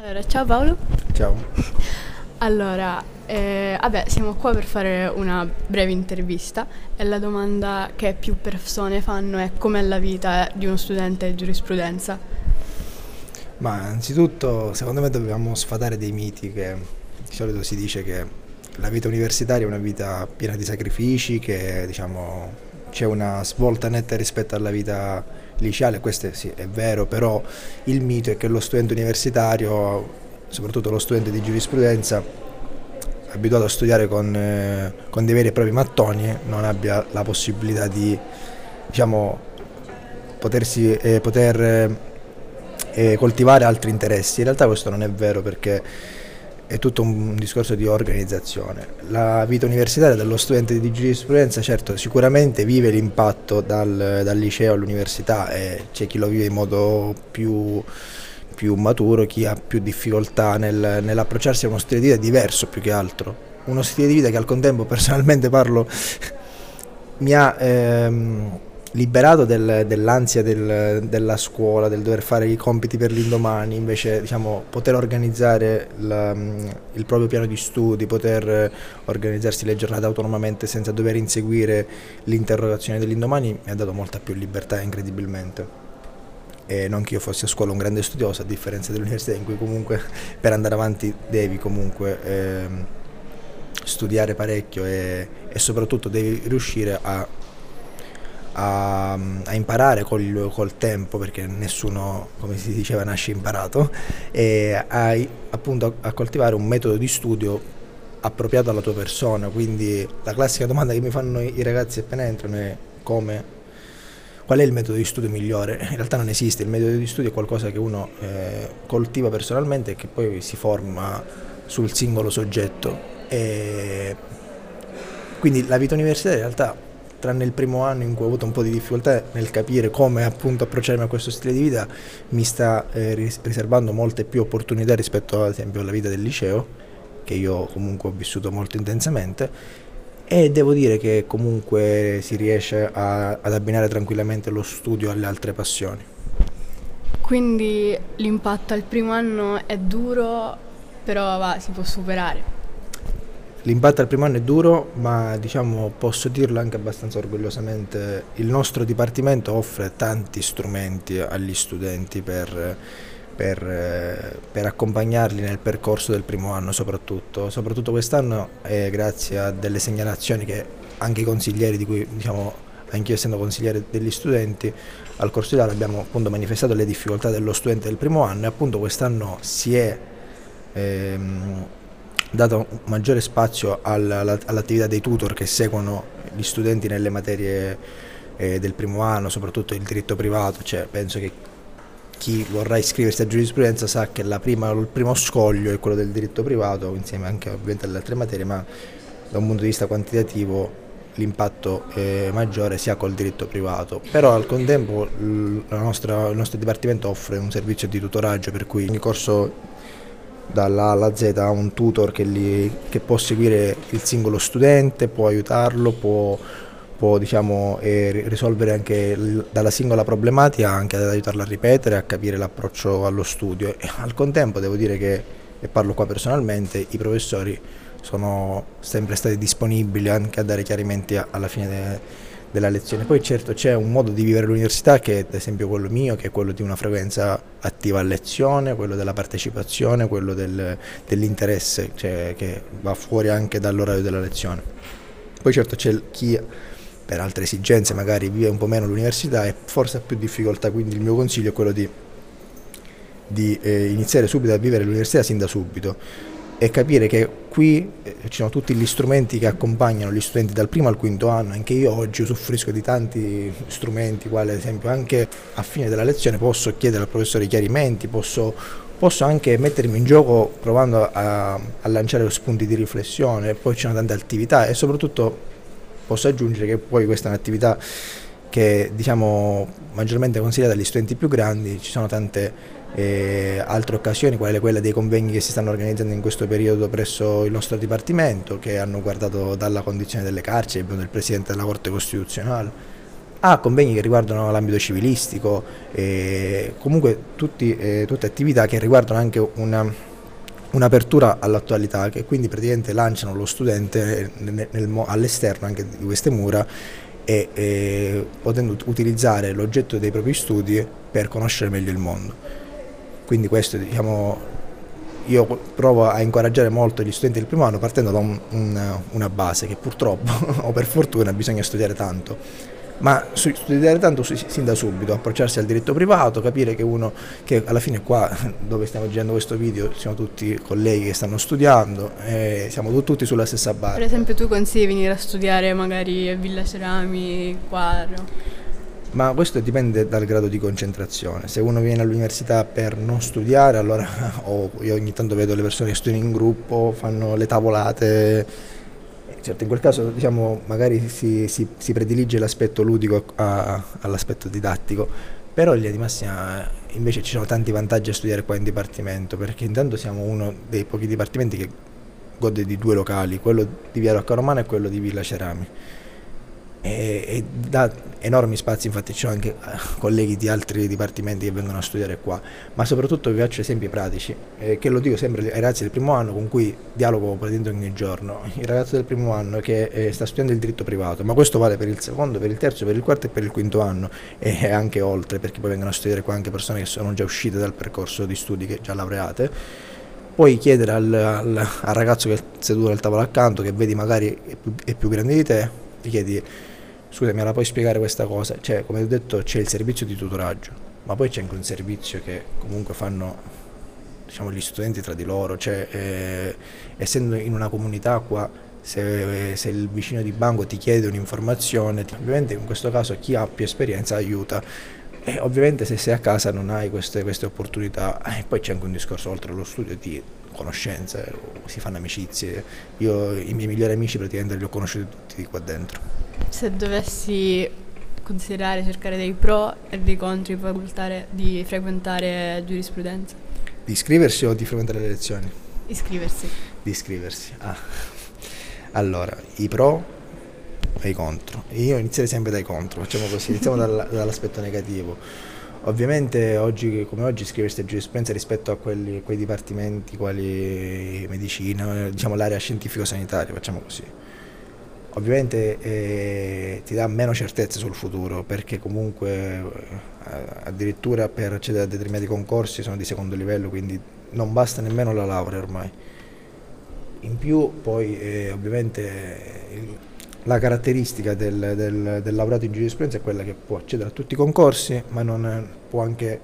Allora, ciao Paolo. Ciao. Allora, eh, vabbè, siamo qua per fare una breve intervista e la domanda che più persone fanno è com'è la vita di uno studente di giurisprudenza? Ma innanzitutto, secondo me dobbiamo sfatare dei miti che di solito si dice che la vita universitaria è una vita piena di sacrifici, che diciamo c'è una svolta netta rispetto alla vita liceale, questo sì, è vero, però il mito è che lo studente universitario, soprattutto lo studente di giurisprudenza, abituato a studiare con, eh, con dei veri e propri mattoni, non abbia la possibilità di diciamo, potersi, eh, poter eh, coltivare altri interessi. In realtà questo non è vero perché è tutto un discorso di organizzazione. La vita universitaria dello studente di giurisprudenza certo sicuramente vive l'impatto dal, dal liceo all'università e c'è chi lo vive in modo più, più maturo, chi ha più difficoltà nel, nell'approcciarsi a uno stile di vita diverso più che altro. Uno stile di vita che al contempo personalmente parlo mi ha... Ehm, liberato del, dell'ansia del, della scuola, del dover fare i compiti per l'indomani, invece diciamo, poter organizzare la, il proprio piano di studi, poter organizzarsi le giornate autonomamente senza dover inseguire l'interrogazione dell'indomani mi ha dato molta più libertà incredibilmente. E non che io fossi a scuola un grande studioso, a differenza dell'università in cui comunque per andare avanti devi comunque eh, studiare parecchio e, e soprattutto devi riuscire a a, a imparare col, col, tempo, perché nessuno, come si diceva, nasce imparato, e a, appunto a coltivare un metodo di studio appropriato alla tua persona. Quindi la classica domanda che mi fanno i ragazzi appena entrano è come qual è il metodo di studio migliore? In realtà non esiste, il metodo di studio è qualcosa che uno eh, coltiva personalmente e che poi si forma sul singolo soggetto. E quindi la vita universitaria in realtà tranne il primo anno in cui ho avuto un po' di difficoltà nel capire come appunto approcciarmi a questo stile di vita, mi sta eh, riservando molte più opportunità rispetto ad esempio alla vita del liceo, che io comunque ho vissuto molto intensamente e devo dire che comunque si riesce a, ad abbinare tranquillamente lo studio alle altre passioni. Quindi l'impatto al primo anno è duro, però va, si può superare. L'impatto al primo anno è duro, ma diciamo, posso dirlo anche abbastanza orgogliosamente, il nostro dipartimento offre tanti strumenti agli studenti per, per, per accompagnarli nel percorso del primo anno soprattutto. Soprattutto quest'anno è grazie a delle segnalazioni che anche i consiglieri di cui diciamo, anch'io essendo consigliere degli studenti, al corso di laurea abbiamo appunto manifestato le difficoltà dello studente del primo anno e appunto quest'anno si è ehm, dato maggiore spazio all'attività dei tutor che seguono gli studenti nelle materie eh, del primo anno, soprattutto il diritto privato, cioè, penso che chi vorrà iscriversi a giurisprudenza sa che prima, il primo scoglio è quello del diritto privato, insieme anche ovviamente alle altre materie, ma da un punto di vista quantitativo l'impatto è maggiore sia col diritto privato, però al contempo nostra, il nostro dipartimento offre un servizio di tutoraggio per cui ogni corso dalla A alla Z ha un tutor che, li, che, può seguire il singolo studente, può aiutarlo, può, può diciamo, eh, risolvere anche dalla singola problematica, anche ad aiutarlo a ripetere, a capire l'approccio allo studio. E al contempo devo dire che, e parlo qua personalmente, i professori sono sempre stati disponibili anche a dare chiarimenti alla fine de, della lezione. Poi certo c'è un modo di vivere l'università che è ad esempio quello mio, che è quello di una frequenza attiva a lezione, quello della partecipazione, quello del, dell'interesse, cioè che va fuori anche dall'orario della lezione. Poi certo c'è chi per altre esigenze magari vive un po' meno l'università e forse ha più difficoltà, quindi il mio consiglio è quello di, di eh, iniziare subito a vivere l'università sin da subito e capire che qui eh, ci sono tutti gli strumenti che accompagnano gli studenti dal primo al quinto anno, anche io oggi usufruisco di tanti strumenti, quali ad esempio anche a fine della lezione posso chiedere al professore chiarimenti, posso, posso anche mettermi in gioco provando a, a lanciare spunti di riflessione, poi ci sono tante attività e soprattutto posso aggiungere che poi questa è un'attività che diciamo maggiormente consigliata agli studenti più grandi, ci sono tante eh, altre occasioni, quale quella dei convegni che si stanno organizzando in questo periodo presso il nostro Dipartimento, che hanno guardato dalla condizione delle carceri, del Presidente della Corte Costituzionale a convegni che riguardano l'ambito civilistico, comunque tutti, eh, tutte attività che riguardano anche una, un'apertura all'attualità che quindi praticamente lanciano lo studente all'esterno anche di queste mura e, e potendo utilizzare l'oggetto dei propri studi per conoscere meglio il mondo. Quindi questo diciamo io provo a incoraggiare molto gli studenti del primo anno partendo da un, un, una base che purtroppo o per fortuna bisogna studiare tanto ma studiare tanto sin da subito, approcciarsi al diritto privato, capire che uno, che alla fine qua dove stiamo girando questo video siamo tutti colleghi che stanno studiando, e siamo tutti sulla stessa barca. Per esempio tu consigli di venire a studiare magari a Villa Cerami, Quadro? Ma questo dipende dal grado di concentrazione. Se uno viene all'università per non studiare, allora oh, io ogni tanto vedo le persone che studiano in gruppo, fanno le tavolate. Certo, in quel caso diciamo, magari si, si, si predilige l'aspetto ludico a, all'aspetto didattico, però in linea di massima invece ci sono tanti vantaggi a studiare qua in dipartimento, perché intanto siamo uno dei pochi dipartimenti che gode di due locali, quello di Via Rocca Romana e quello di Villa Cerami e, e dà enormi spazi, infatti ci sono anche eh, colleghi di altri dipartimenti che vengono a studiare qua, ma soprattutto vi faccio esempi pratici, eh, che lo dico sempre ai ragazzi del primo anno con cui dialogo praticamente ogni giorno. Il ragazzo del primo anno che eh, sta studiando il diritto privato, ma questo vale per il secondo, per il terzo, per il quarto e per il quinto anno e anche oltre, perché poi vengono a studiare qua anche persone che sono già uscite dal percorso di studi, che già laureate. Puoi chiedere al, al, al, ragazzo che è seduto al tavolo accanto, che vedi magari è più, è più grande di te, gli chiedi scusa me la puoi spiegare questa cosa? Cioè, come ho detto, c'è il servizio di tutoraggio, ma poi c'è anche un servizio che comunque fanno diciamo, gli studenti tra di loro, cioè, eh, essendo in una comunità qua, se, se, il vicino di banco ti chiede un'informazione, ovviamente in questo caso chi ha più esperienza aiuta. E ovviamente se sei a casa non hai queste, queste opportunità, e poi c'è anche un discorso oltre allo studio di conoscenze, si fanno amicizie. Io i miei migliori amici praticamente li ho conosciuti tutti qua dentro. Se dovessi considerare, cercare dei pro e dei contro di, di frequentare giurisprudenza? Di iscriversi o di frequentare le lezioni? Iscriversi. Di iscriversi. Ah. Allora, i pro e i contro. Io inizierei sempre dai contro, facciamo così, iniziamo dall'aspetto negativo. Ovviamente oggi come oggi iscriversi a giurisprudenza rispetto a quelli, quei dipartimenti quali medicina, diciamo l'area scientifico-sanitaria, facciamo così Ovviamente eh, ti dà meno certezze sul futuro perché comunque eh, addirittura per accedere a determinati concorsi sono di secondo livello, quindi non basta nemmeno la laurea ormai. In più poi eh, ovviamente il, la caratteristica del, del, del, laureato in giurisprudenza è quella che può accedere a tutti i concorsi ma non può anche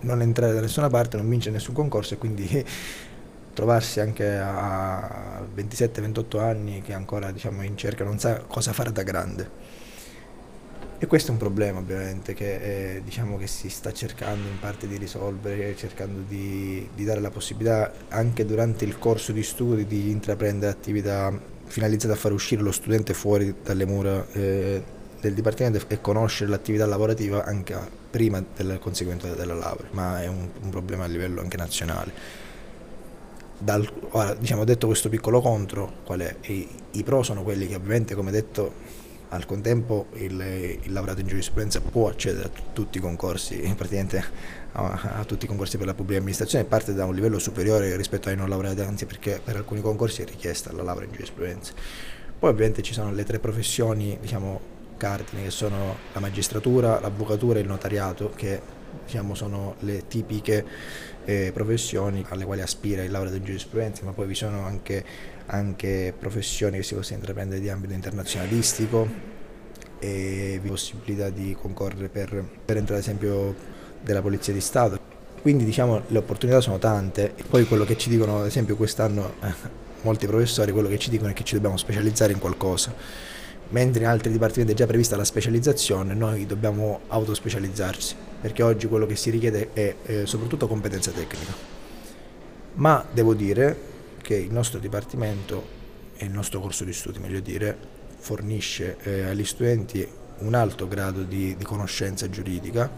non entrare da nessuna parte, non vincere nessun concorso e quindi trovarsi anche a 27-28 anni che ancora diciamo, in cerca non sa cosa fare da grande. E questo è un problema ovviamente che, eh, diciamo, che si sta cercando in parte di risolvere, cercando di, di, dare la possibilità anche durante il corso di studi di intraprendere attività finalizzate a far uscire lo studente fuori dalle mura eh, del Dipartimento e conoscere l'attività lavorativa anche prima del conseguimento della laurea, ma è un, un problema a livello anche nazionale. Dal, ora, diciamo, detto questo piccolo contro, qual è? I, I, pro sono quelli che ovviamente, come detto, al contempo il, il laureato in giurisprudenza può accedere a tutti i concorsi, praticamente a, a, tutti i concorsi per la pubblica amministrazione, parte da un livello superiore rispetto ai non laureati, anzi perché per alcuni concorsi è richiesta la laurea in giurisprudenza. Poi ovviamente ci sono le tre professioni, diciamo, cardine, che sono la magistratura, l'avvocatura e il notariato, che diciamo, sono le tipiche eh, professioni alle quali aspira il laureato in giurisprudenza, ma poi vi sono anche, anche professioni che si possono intraprendere di ambito internazionalistico e possibilità di concorrere per, per entrare ad esempio della Polizia di Stato. Quindi diciamo le opportunità sono tante poi quello che ci dicono ad esempio quest'anno eh, molti professori, quello che ci dicono è che ci dobbiamo specializzare in qualcosa mentre in altri dipartimenti è già prevista la specializzazione, noi dobbiamo autospecializzarci, perché oggi quello che si richiede è eh, soprattutto competenza tecnica. Ma devo dire che il nostro dipartimento e il nostro corso di studi, meglio dire, fornisce eh, agli studenti un alto grado di, di conoscenza giuridica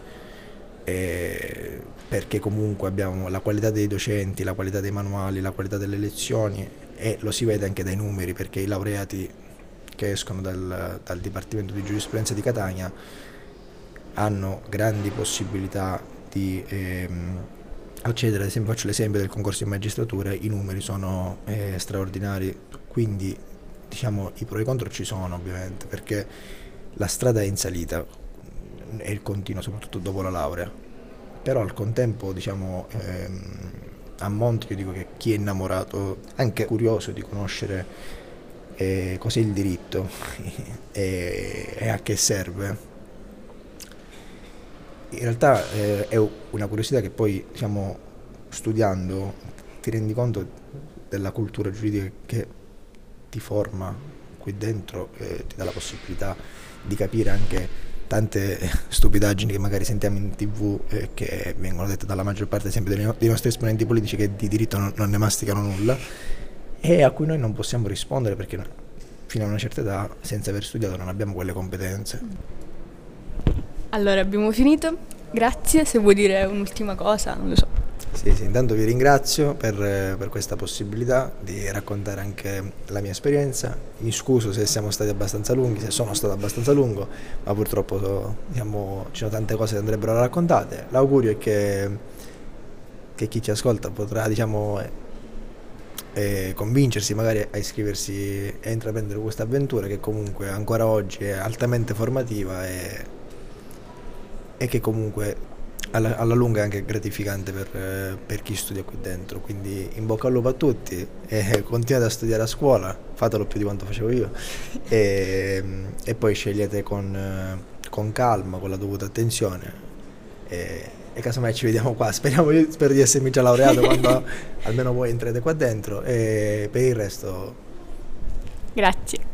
eh, perché comunque abbiamo la qualità dei docenti, la qualità dei manuali, la qualità delle lezioni e lo si vede anche dai numeri perché i laureati che escono dal, dal Dipartimento di Giurisprudenza di Catania hanno grandi possibilità di ehm, accedere, ad esempio faccio l'esempio del concorso in magistratura, i numeri sono eh, straordinari, quindi diciamo i pro e i contro ci sono ovviamente perché la strada è in salita e il continuo soprattutto dopo la laurea, però al contempo diciamo ehm, a monte io dico che chi è innamorato, anche curioso di conoscere eh, cos'è il diritto e, e a che serve, in realtà eh, è una curiosità che poi diciamo, studiando ti rendi conto della cultura giuridica che ti forma qui dentro e ti dà la possibilità di capire anche tante stupidaggini che magari sentiamo in tv e che vengono dette dalla maggior parte sempre dei, dei nostri esponenti politici che di diritto non, non ne masticano nulla e a cui noi non possiamo rispondere perché fino a una certa età senza aver studiato non abbiamo quelle competenze. Allora, abbiamo finito. Grazie, se vuoi dire un'ultima cosa, non lo so. Sì, sì, intanto vi ringrazio per, per, questa possibilità di raccontare anche la mia esperienza. Mi scuso se siamo stati abbastanza lunghi, se sono stato abbastanza lungo, ma purtroppo diciamo, ci sono tante cose che andrebbero raccontate. L'augurio è che, che chi ci ascolta potrà diciamo, eh, convincersi magari a iscriversi e intraprendere questa avventura che comunque ancora oggi è altamente formativa e e che comunque alla, alla lunga è anche gratificante per, per, chi studia qui dentro. Quindi in bocca al lupo a tutti e continuate a studiare a scuola, fatelo più di quanto facevo io e, e poi scegliete con, con, calma, con la dovuta attenzione e, e casomai ci vediamo qua. Speriamo, io spero di essermi già laureato quando almeno voi entrete qua dentro e per il resto... Grazie.